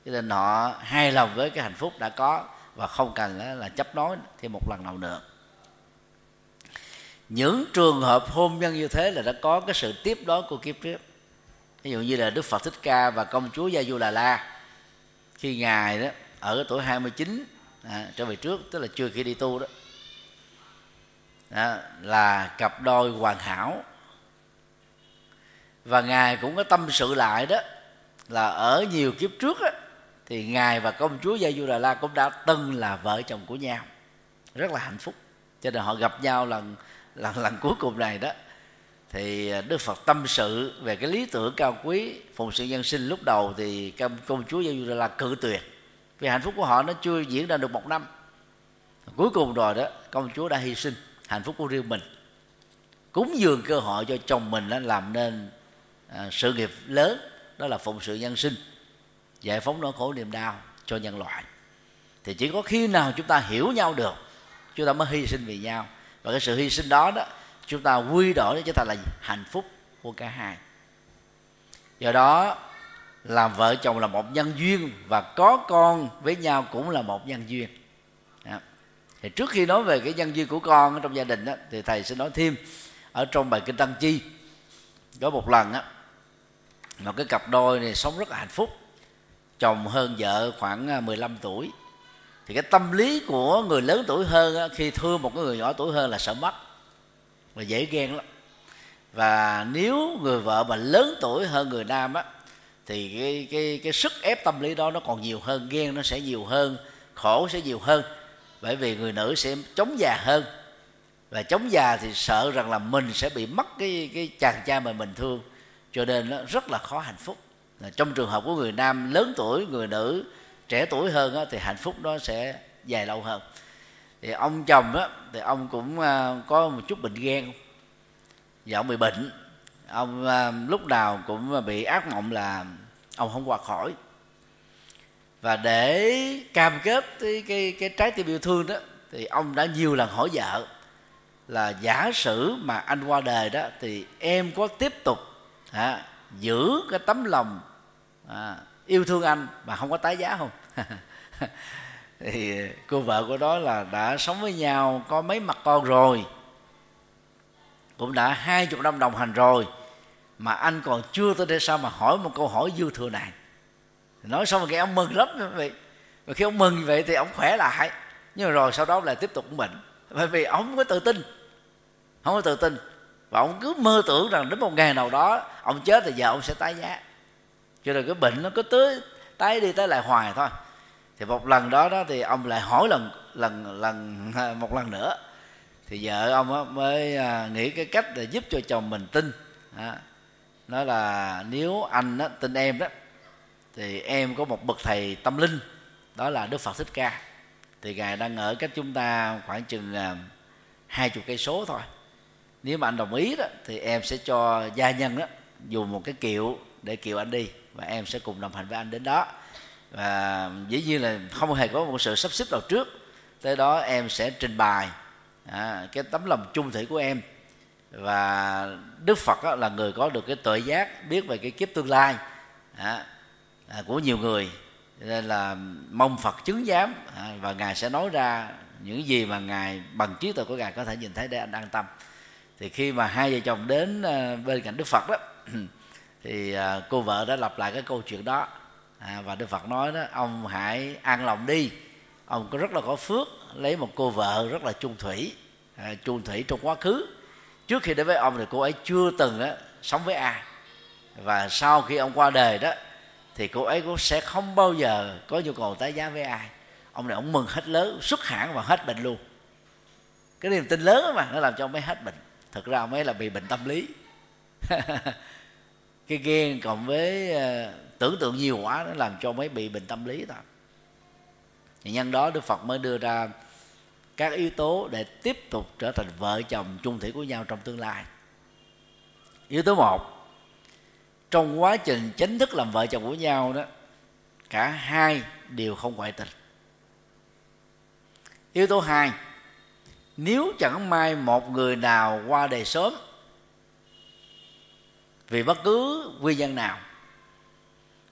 cho nên họ hài lòng với cái hạnh phúc đã có và không cần là, là chấp nối thêm một lần nào nữa. Những trường hợp hôn nhân như thế là đã có cái sự tiếp đó của kiếp trước ví dụ như là Đức Phật Thích Ca và công chúa Gia Du Đà La. Khi ngài đó ở tuổi 29 à, trở về trước tức là chưa khi đi tu đó à, là cặp đôi hoàn hảo. Và ngài cũng có tâm sự lại đó là ở nhiều kiếp trước á, thì ngài và công chúa Gia Du Đà La cũng đã từng là vợ chồng của nhau. Rất là hạnh phúc. Cho nên họ gặp nhau lần lần lần cuối cùng này đó thì à, Đức Phật tâm sự về cái lý tưởng cao quý phụng sự nhân sinh lúc đầu thì công, công chúa Gia Du Đà cự tuyệt. Vì hạnh phúc của họ nó chưa diễn ra được một năm. Cuối cùng rồi đó công chúa đã hy sinh hạnh phúc của riêng mình. Cúng dường cơ hội cho chồng mình đó làm nên à, sự nghiệp lớn đó là phụng sự nhân sinh giải phóng nỗi khổ niềm đau cho nhân loại. Thì chỉ có khi nào chúng ta hiểu nhau được chúng ta mới hy sinh vì nhau. Và cái sự hy sinh đó đó chúng ta quy đổi cho thành là hạnh phúc của cả hai. Do đó làm vợ chồng là một nhân duyên và có con với nhau cũng là một nhân duyên. Đó. thì trước khi nói về cái nhân duyên của con ở trong gia đình đó, thì thầy sẽ nói thêm ở trong bài kinh tăng chi. Có một lần á một cái cặp đôi này sống rất là hạnh phúc chồng hơn vợ khoảng à, 15 tuổi. Thì cái tâm lý của người lớn tuổi hơn á, khi thương một cái người nhỏ tuổi hơn là sợ mất và dễ ghen lắm. Và nếu người vợ mà lớn tuổi hơn người nam á thì cái cái cái sức ép tâm lý đó nó còn nhiều hơn ghen nó sẽ nhiều hơn khổ sẽ nhiều hơn. Bởi vì người nữ sẽ chống già hơn. Và chống già thì sợ rằng là mình sẽ bị mất cái cái chàng trai mà mình thương. Cho nên nó rất là khó hạnh phúc. Trong trường hợp của người nam lớn tuổi người nữ trẻ tuổi hơn á, thì hạnh phúc đó sẽ dài lâu hơn thì ông chồng á thì ông cũng à, có một chút bệnh ghen và ông bị bệnh. Ông à, lúc nào cũng bị ác mộng là ông không qua khỏi. Và để cam kết cái cái, cái trái tim yêu thương đó thì ông đã nhiều lần hỏi vợ là giả sử mà anh qua đời đó thì em có tiếp tục à, giữ cái tấm lòng à, yêu thương anh mà không có tái giá không? <laughs> <laughs> thì cô vợ của đó là đã sống với nhau có mấy mặt con rồi. Cũng đã hai chục năm đồng hành rồi. Mà anh còn chưa tới đây sao mà hỏi một câu hỏi dư thừa này. Nói xong rồi cái ông mừng lắm vậy và khi ông mừng như vậy thì ông khỏe lại. Nhưng mà rồi sau đó lại tiếp tục bệnh. Bởi vì ông không có tự tin. Không có tự tin. Và ông cứ mơ tưởng rằng đến một ngày nào đó, ông chết thì giờ ông sẽ tái giá. Cho nên cái bệnh nó cứ tới, tái đi tái lại hoài thôi thì một lần đó đó thì ông lại hỏi lần lần lần <laughs> một lần nữa. Thì vợ ông mới à, nghĩ cái cách để giúp cho chồng mình tin. Nói là nếu anh đó, tin em đó thì em có một bậc thầy tâm linh đó là đức phật thích ca. Thì ngài đang ở cách chúng ta khoảng chừng à, hai chục cây số thôi. Nếu mà anh đồng ý đó thì em sẽ cho gia nhân đó dùng một cái kiệu để kiệu anh đi và em sẽ cùng đồng hành với anh đến đó và dĩ nhiên là không hề có một sự sắp xếp nào trước. Tới đó em sẽ trình bày à, cái tấm lòng chung thủy của em. Và đức phật là người có được cái tuệ giác biết về cái kiếp tương lai à, à, của nhiều người. Nên là mong phật chứng giám à, và ngài sẽ nói ra những gì mà ngài bằng trí tuệ của ngài có thể nhìn thấy để anh an tâm. Thì khi mà hai vợ chồng đến à, bên cạnh đức phật đó <clears throat> thì à, cô vợ đã lặp lại cái câu chuyện đó à, và đức phật nói đó ông hãy an lòng đi. Ông có rất là có phước lấy một cô vợ rất là chung thủy à, chung thủy trong quá khứ. Trước khi đến với ông thì cô ấy chưa từng đó, sống với ai. Và sau khi ông qua đời đó thì cô ấy cũng sẽ không bao giờ có nhu cầu tái giá với ai. Ông này ông mừng hết lớn xuất hẳn và hết bệnh luôn. Cái niềm tin lớn mà nó làm cho ông ấy hết bệnh. Thực ra ông ấy là bị bệnh tâm lý. <laughs> Cái ghen cộng với ờ, tưởng tượng nhiều quá, nó làm cho mấy bị bệnh tâm lý thôi thì nhân đó đức phật mới đưa ra các yếu tố để tiếp tục trở thành vợ chồng chung thủy của nhau trong tương lai. Yếu tố một, trong quá trình chính thức làm vợ chồng của nhau đó, cả hai đều không ngoại tình. Yếu tố hai, nếu chẳng may một người nào qua đời sớm, vì bất cứ nguyên nhân nào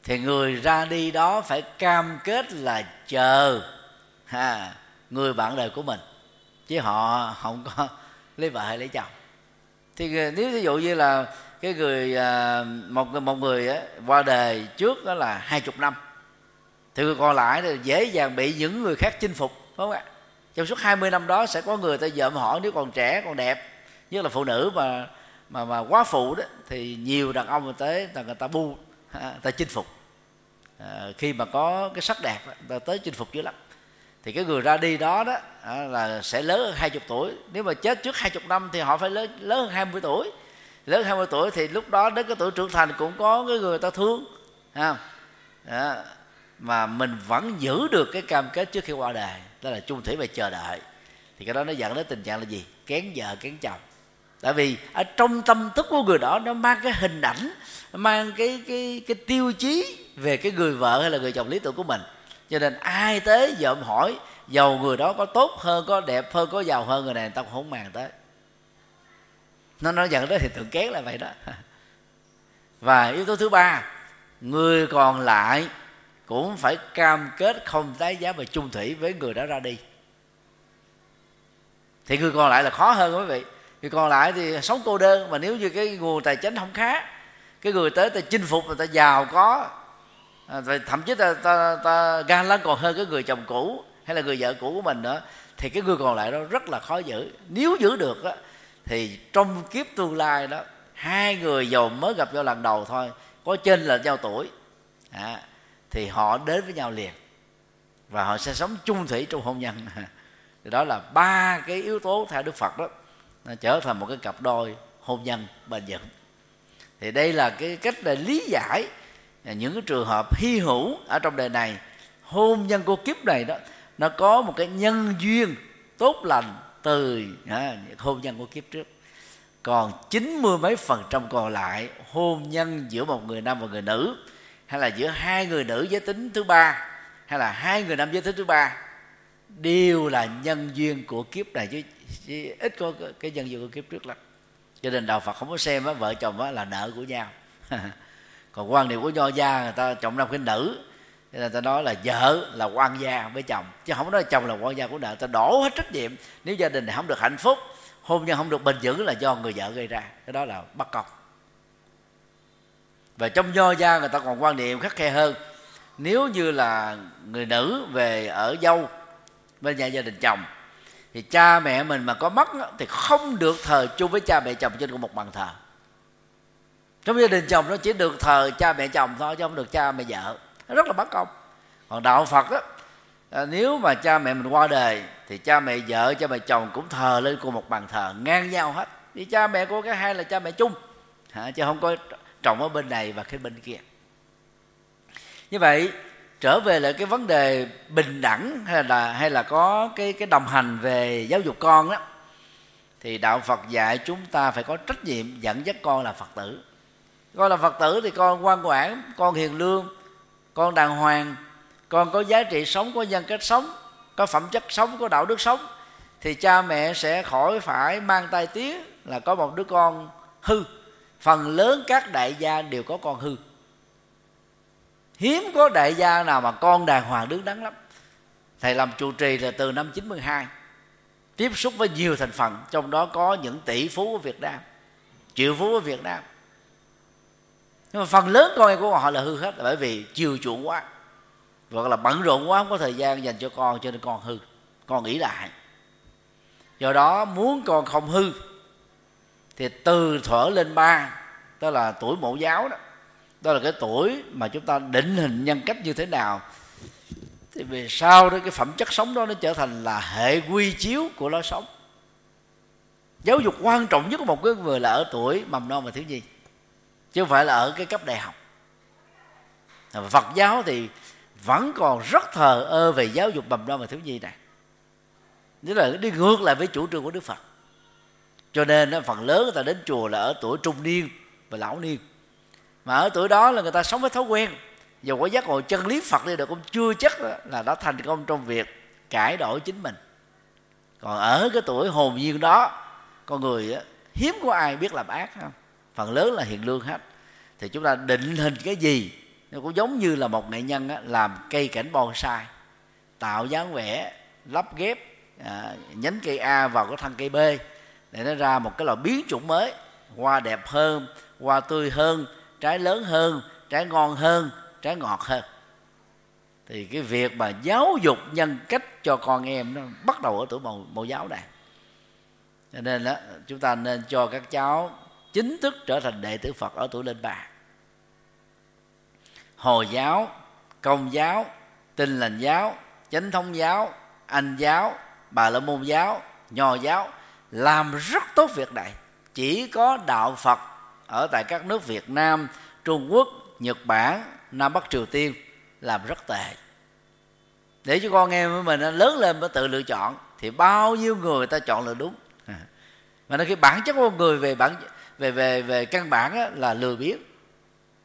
thì người ra đi đó phải cam kết là chờ ha, người bạn đời của mình. Chứ họ không có <laughs> lấy vợ hay lấy chồng. Thì nếu ví dụ như là cái người à, một một người á, qua đời trước đó là hai chục năm. Thì người còn lại thì dễ dàng bị những người khác chinh phục đúng không ạ? Trong suốt 20 năm đó sẽ có người ta dợm hỏi nếu còn trẻ còn đẹp. Nhất là phụ nữ mà mà mà quá phụ đó thì nhiều đàn ông người tới là người ta bu. À, ta chinh phục. À, khi mà có cái sắc đẹp ta tới chinh phục dữ lắm. Thì cái người ra đi đó đó à, là sẽ lớn hơn hai chục tuổi. Nếu mà chết trước hai chục năm thì họ phải lớn lớn hơn hai mươi tuổi. Lớn 20 tuổi thì lúc đó đến cái tuổi trưởng thành cũng có cái người ta thương ha. À, mà mình vẫn giữ được cái cam kết trước khi qua đời đó là chung thủy và chờ đợi. Thì cái đó nó dẫn đến tình trạng là gì? Kén vợ kén chồng. Tại vì ở trong tâm thức của người đó nó mang cái hình ảnh mang cái cái cái tiêu chí về cái người vợ hay là người chồng lý tưởng của mình. Cho nên ai tới dòm hỏi, giàu người đó có tốt hơn, có đẹp hơn, có giàu hơn người này, người ta cũng không màng tới. Nó nó dẫn đó thì tượng kén là vậy đó. <laughs> Và yếu tố thứ ba, người còn lại cũng phải cam kết không tái giá và chung thủy với người đó ra đi. Thì người còn lại là khó hơn quý vị. Người còn lại thì sống cô đơn, mà nếu như cái nguồn tài chính không khá cái người tới ta chinh phục người ta giàu có. À, thậm chí ta, ta, ta gan lắm còn hơn cái người chồng cũ hay là người vợ cũ của mình nữa. Thì cái người còn lại đó rất là khó giữ. Nếu giữ được á thì trong kiếp tương lai đó hai người giàu mới gặp nhau lần đầu thôi. Có trên là nhau tuổi. À, thì họ đến với nhau liền. Và họ sẽ sống chung thủy trong hôn nhân. <laughs> Thì đó là ba cái yếu tố theo đức phật đó. Nó trở thành một cái cặp đôi hôn nhân bền vững thì đây là cái cách để lý giải những cái trường hợp hy hữu ở trong đời này. Hôn nhân của kiếp này đó nó có một cái nhân duyên tốt lành từ à, hôn nhân của kiếp trước. Còn chín mươi mấy phần trăm còn lại hôn nhân giữa một người nam và người nữ hay là giữa hai người nữ giới tính thứ ba hay là hai người nam giới tính thứ ba đều là nhân duyên của kiếp này. Chứ, chứ ít có cái nhân duyên của kiếp trước lắm cho nên đạo phật không có xem á, vợ chồng á, là nợ của nhau. <laughs> Còn quan niệm của nho gia người ta trọng nam khinh nữ. Nên người ta nói là vợ là quan gia với chồng. Chứ không nói chồng là quan gia của nợ. Ta đổ hết trách nhiệm. Nếu gia đình này không được hạnh phúc hôn nhân không được bền vững là do người vợ gây ra. Cái đó là bất công. và trong nho gia người ta còn quan niệm khắc khe hơn. Nếu như là người nữ về ở dâu bên nhà gia đình chồng thì cha mẹ mình mà có mất thì không được thờ chung với cha mẹ chồng trên một bàn thờ. Trong gia đình chồng nó chỉ được thờ cha mẹ chồng thôi, chứ không được cha mẹ vợ. Nó rất là bất công. Còn đạo phật á à, nếu mà cha mẹ mình qua đời, thì cha mẹ vợ, cha mẹ chồng cũng thờ lên cùng một bàn thờ, ngang nhau hết. Vì cha mẹ của cái hai là cha mẹ chung. Hả? chứ không có trọng ở bên này và cái bên kia. Như vậy trở về lại cái vấn đề bình đẳng hay là hay là có cái cái đồng hành về giáo dục con đó, thì đạo Phật dạy chúng ta phải có trách nhiệm dẫn dắt con là Phật tử. Con là Phật tử thì con ngoan ngoãn, con hiền lương, con đàng hoàng, con có giá trị sống, có nhân cách sống, có phẩm chất sống, có đạo đức sống, thì cha mẹ sẽ khỏi phải mang tay tiếng là có một đứa con hư. Phần lớn các đại gia đều có con hư hiếm có đại gia nào mà con đàng hoàng đứng đắn lắm. Thầy làm trụ trì là từ năm 92 tiếp xúc với nhiều thành phần, trong đó có những tỷ phú của Việt Nam, triệu phú của Việt Nam. Nhưng mà phần lớn con em của họ là hư hết là bởi vì chiều chuộng quá, hoặc là bận rộn quá, không có thời gian dành cho con, cho nên con hư, con nghĩ lại do đó muốn con không hư, thì từ thở lên ba, tức là tuổi mẫu giáo đó đó là cái tuổi mà chúng ta định hình nhân cách như thế nào. Thì về sau đó cái phẩm chất sống đó nó trở thành là hệ quy chiếu của lối sống. Giáo dục quan trọng nhất của một cái người là ở tuổi mầm non và thiếu nhi, chứ không phải là ở cái cấp đại học. Phật giáo thì vẫn còn rất thờ ơ về giáo dục mầm non và thiếu nhi này. Nghĩa là đi ngược lại với chủ trương của Đức Phật. Cho nên phần lớn người ta đến chùa là ở tuổi trung niên và lão niên mà ở tuổi đó là người ta sống với thói quen. Dù có giác ngộ chân lý phật đi được cũng chưa chắc là đã thành công trong việc cải đổi chính mình. Còn ở cái tuổi hồn nhiên đó con người hiếm có ai biết làm ác không? Phần lớn là hiền lương hết. Thì chúng ta định hình cái gì nó cũng giống như là một nghệ nhân làm cây cảnh bonsai tạo dáng vẽ lắp ghép à, nhánh cây A vào cái thân cây B để nó ra một cái loại biến chủng mới hoa đẹp hơn hoa tươi hơn trái lớn hơn trái ngon hơn trái ngọt hơn. Thì cái việc mà giáo dục nhân cách cho con em nó bắt đầu ở tuổi mẫu, mẫu giáo này. Cho nên đó chúng ta nên cho các cháu chính thức trở thành đệ tử phật ở tuổi lên ba. Hồi giáo công giáo tinh lành giáo chánh thống giáo anh giáo bà la môn giáo nho giáo làm rất tốt việc này. Chỉ có đạo phật ở tại các nước việt nam trung quốc nhật bản nam bắc triều tiên làm rất tệ. Để cho con em của mình lớn lên mới tự lựa chọn thì bao nhiêu người ta chọn là đúng. <laughs> Mà nó cái bản chất của con người về bản về về về căn bản á, là lừa biếng.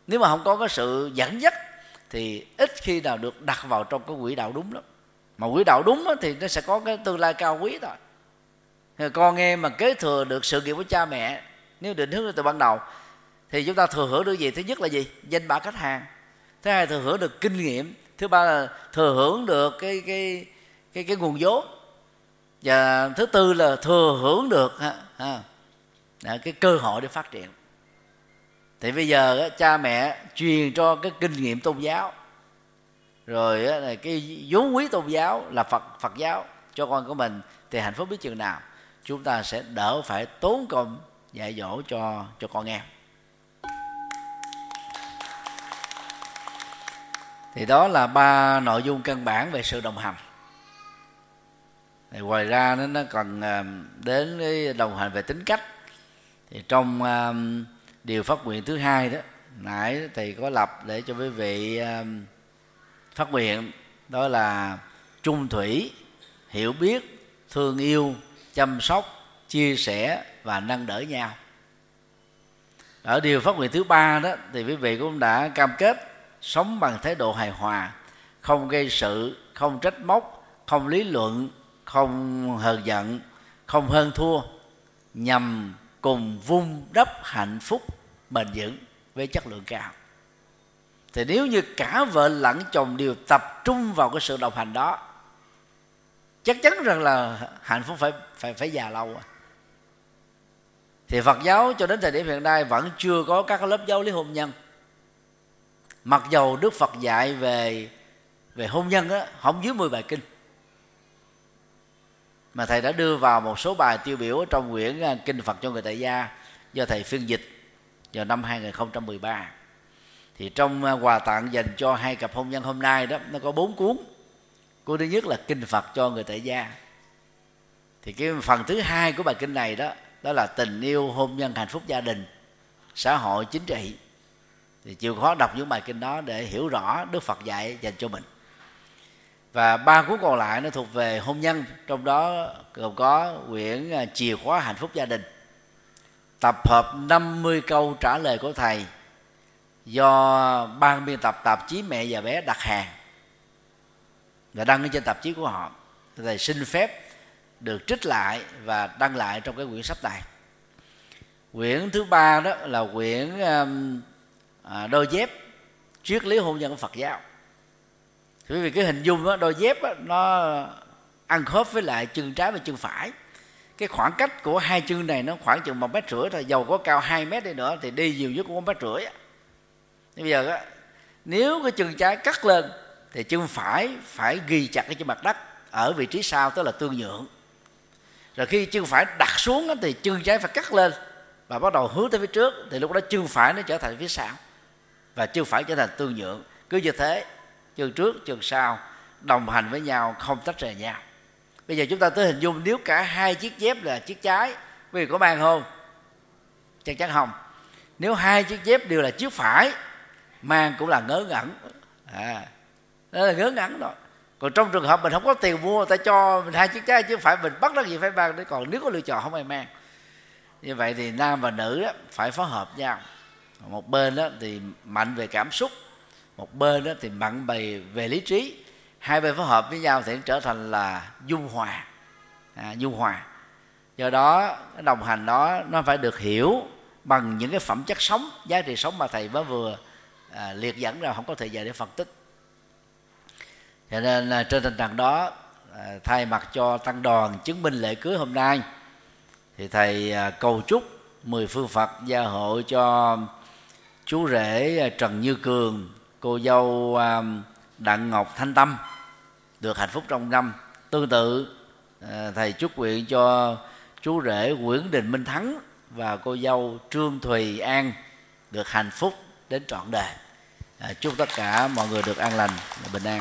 Nếu mà không có cái sự dẫn dắt thì ít khi nào được đặt vào trong cái quỹ đạo đúng lắm. Mà quỹ đạo đúng á, thì nó sẽ có cái tương lai cao quý thôi. Con em mà kế thừa được sự nghiệp của cha mẹ nếu định hướng từ ban đầu thì chúng ta thừa hưởng được gì? Thứ nhất là gì? Danh bạ khách hàng. Thứ hai thừa hưởng được kinh nghiệm. Thứ ba là thừa hưởng được cái cái cái cái nguồn vốn. Và thứ tư là thừa hưởng được ha, ha, cái cơ hội để phát triển. Thì bây giờ cha mẹ truyền cho cái kinh nghiệm tôn giáo. Rồi là cái vốn quý tôn giáo là phật phật giáo cho con của mình thì hạnh phúc biết chừng nào? Chúng ta sẽ đỡ phải tốn công dạy dỗ cho cho con em thì đó là ba nội dung căn bản về sự đồng hành. Thì ngoài ra nó nó còn ờ, đến cái đồng hành về tính cách. Thì trong ờ, điều phát nguyện thứ hai đó, nãy thầy có lập để cho quý vị ờ, phát nguyện. Đó là trung thủy, hiểu biết, thương yêu, chăm sóc chia sẻ và nâng đỡ nhau ở điều phát nguyện thứ ba đó, thì quý vị cũng đã cam kết sống bằng thái độ hài hòa, không gây sự, không trách móc, không lý luận, không hờn giận, không hơn thua, nhằm cùng vun đắp hạnh phúc bền vững với chất lượng cao thì nếu như cả vợ lẫn chồng đều tập trung vào cái sự đồng hành đó, chắc chắn rằng là hạnh phúc phải phải phải già lâu à thì Phật giáo cho đến thời điểm hiện nay vẫn chưa có các lớp giáo lý hôn nhân. Mặc dầu Đức Phật dạy về về hôn nhân á, không dưới 10 bài kinh. Mà thầy đã đưa vào một số bài tiêu biểu trong quyển à, kinh Phật cho người tại gia do thầy phiên dịch vào năm 2013 thì trong à, quà tặng dành cho hai cặp hôn nhân hôm nay đó, nó có bốn cuốn. Cuốn thứ nhất là kinh Phật cho người tại gia. Thì cái phần thứ hai của bài kinh này đó đó là tình yêu hôn nhân hạnh phúc gia đình, xã hội chính trị. Thì chịu khó đọc những bài kinh đó để hiểu rõ Đức Phật dạy dành cho mình. Và ba cuốn còn lại nó thuộc về hôn nhân, trong đó gồm có quyển à, chìa khóa hạnh phúc gia đình. Tập hợp 50 câu trả lời của thầy do ban biên tập tạp chí mẹ và bé đặt hàng và đăng lên trên tạp chí của họ. Thầy xin phép được trích lại và đăng lại trong cái quyển sách này. Quyển thứ ba đó là quyển um, à, đôi dép triết lý hôn nhân của phật giáo. Bởi vì cái hình dung đó, đôi dép đó, nó ăn khớp với lại chân trái và chân phải. Cái khoảng cách của hai chân này nó khoảng chừng một mét rưỡi thôi dầu có cao hai mét đi nữa thì đi nhiều nhất cũng một mét rưỡi bây giờ đó, nếu cái chân trái cắt lên thì chân phải phải ghi chặt cái chân mặt đất ở vị trí sau tức là tương nhượng rồi khi chân phải đặt xuống thì chân trái phải cắt lên và bắt đầu hướng tới phía trước. Thì lúc đó chân phải nó trở thành phía sau và chân phải trở thành tương nhượng. Cứ như thế, chân trước, chân sau đồng hành với nhau, không tách rời nhau. Bây giờ chúng ta tới hình dung nếu cả hai chiếc dép là chiếc trái, quý vị có mang không? Chắc chắn không. Nếu hai chiếc dép đều là chiếc phải, mang cũng là ngớ ngẩn. À đó là ngớ ngẩn rồi còn trong trường hợp mình không có tiền mua người ta cho mình hai chiếc trái chứ phải mình bắt nó gì phải mang. Đấy còn nếu có lựa chọn không ai mang. Như vậy thì nam và nữ đó, phải phối hợp nhau. Một bên đó thì mạnh về cảm xúc một bên đó thì mạnh bày về lý trí. Hai bên phối hợp với nhau thì trở thành là dung hòa. À, dung hòa. Do đó cái đồng hành đó nó phải được hiểu bằng những cái phẩm chất sống giá trị sống mà thầy mới vừa à, liệt dẫn ra không có thời gian để phân tích cho nên là trên tinh thần đó à, thay mặt cho tăng đoàn chứng minh lễ cưới hôm nay, thì thầy à, cầu chúc mười phương Phật gia hộ cho chú rể à, Trần Như Cường, cô dâu Đặng Ngọc Thanh Tâm được hạnh phúc trong năm. Tương tự thầy chúc nguyện cho chú rể Nguyễn Đình Minh Thắng và cô dâu Trương Thùy An được hạnh phúc đến trọn đời. Chúc tất cả mọi người được an lành và bình an.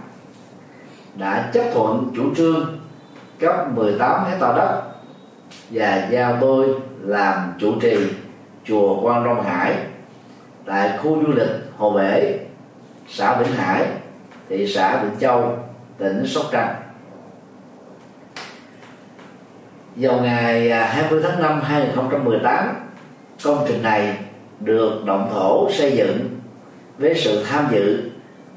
đã chấp thuận chủ trương cấp 18 hectare đất và giao tôi làm chủ trì chùa Quan Long Hải tại khu du lịch Hồ Bể, xã Vĩnh Hải, thị xã Vĩnh Châu, tỉnh Sóc Trăng. Vào ngày à, 20 tháng 5 2018, công trình này được động thổ xây dựng với sự tham dự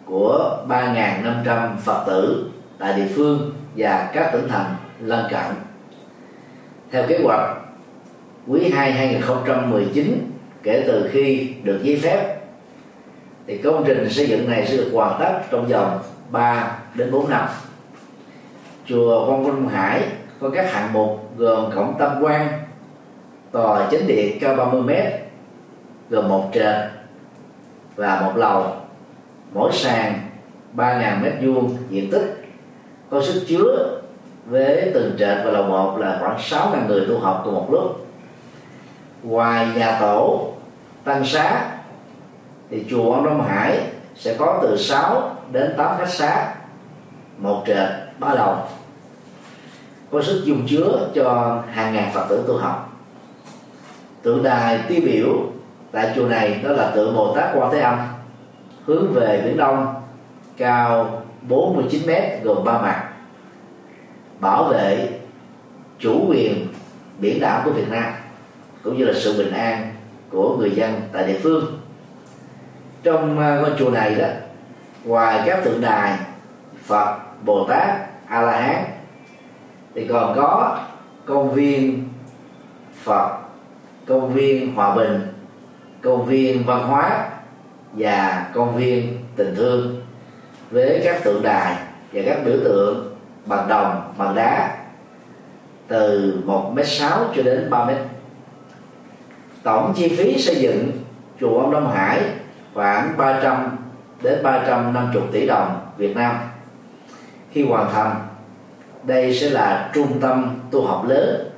của 3.500 Phật tử tại địa phương và các tỉnh thành lân cận. Theo kế hoạch, quý 2 2019 kể từ khi được giấy phép thì công trình xây dựng này sẽ được hoàn tất trong vòng 3 đến 4 năm. Chùa Quang Vinh Hải có các hạng mục gồm cổng tam quan, tòa chính điện cao 30 m gồm một trệt và một lầu mỗi sàn 3.000 mét vuông diện tích. Có sức chứa với từng trệt và lầu một là khoảng 6.000 người tu học cùng một lúc. Ngoài nhà tổ, tăng xá thì chùa Ông Đông Hải sẽ có từ 6 đến 8 khách xá, một trệt, ba lầu. Có sức dung chứa cho hàng ngàn phật tử tu học. Tượng đài tiêu biểu tại chùa này đó là tượng Bồ Tát Quan Thế Âm hướng về biển đông, cao 49 mét gồm ba mặt. Bảo vệ chủ quyền biển đảo của Việt Nam, cũng như là sự bình an của người dân tại địa phương. Trong à, ngôi chùa này đó, ngoài các tượng đài Phật, Bồ Tát A La Hán thì còn có công viên Phật, công viên Hòa Bình, công viên văn hóa và công viên tình thương với các tượng đài và các biểu tượng bằng đồng, bằng đá từ 1 m sáu cho đến 3 mét. Tổng chi phí xây dựng chùa ông Đông Hải khoảng 300 đến 350 tỷ đồng Việt Nam. Khi hoàn thành, đây sẽ là trung tâm tu học lớn,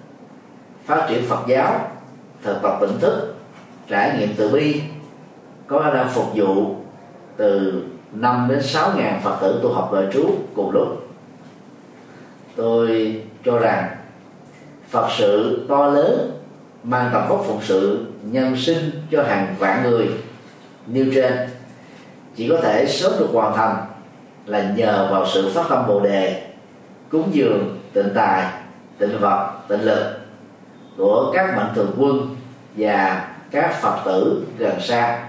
phát triển Phật giáo, thực tập tỉnh thức, trải nghiệm từ bi có khả phục vụ từ 5 đến 6 ngàn Phật tử tu học đời trú cùng lúc. Tôi cho rằng Phật sự to lớn mang tầm vóc phụng sự nhân sinh cho hàng vạn người nêu trên. Chỉ có thể sớm được hoàn thành là nhờ vào sự phát tâm bồ đề, cúng dường, tịnh tài, tịnh vật, tịnh lực của các mạnh thường quân và các phật tử gần xa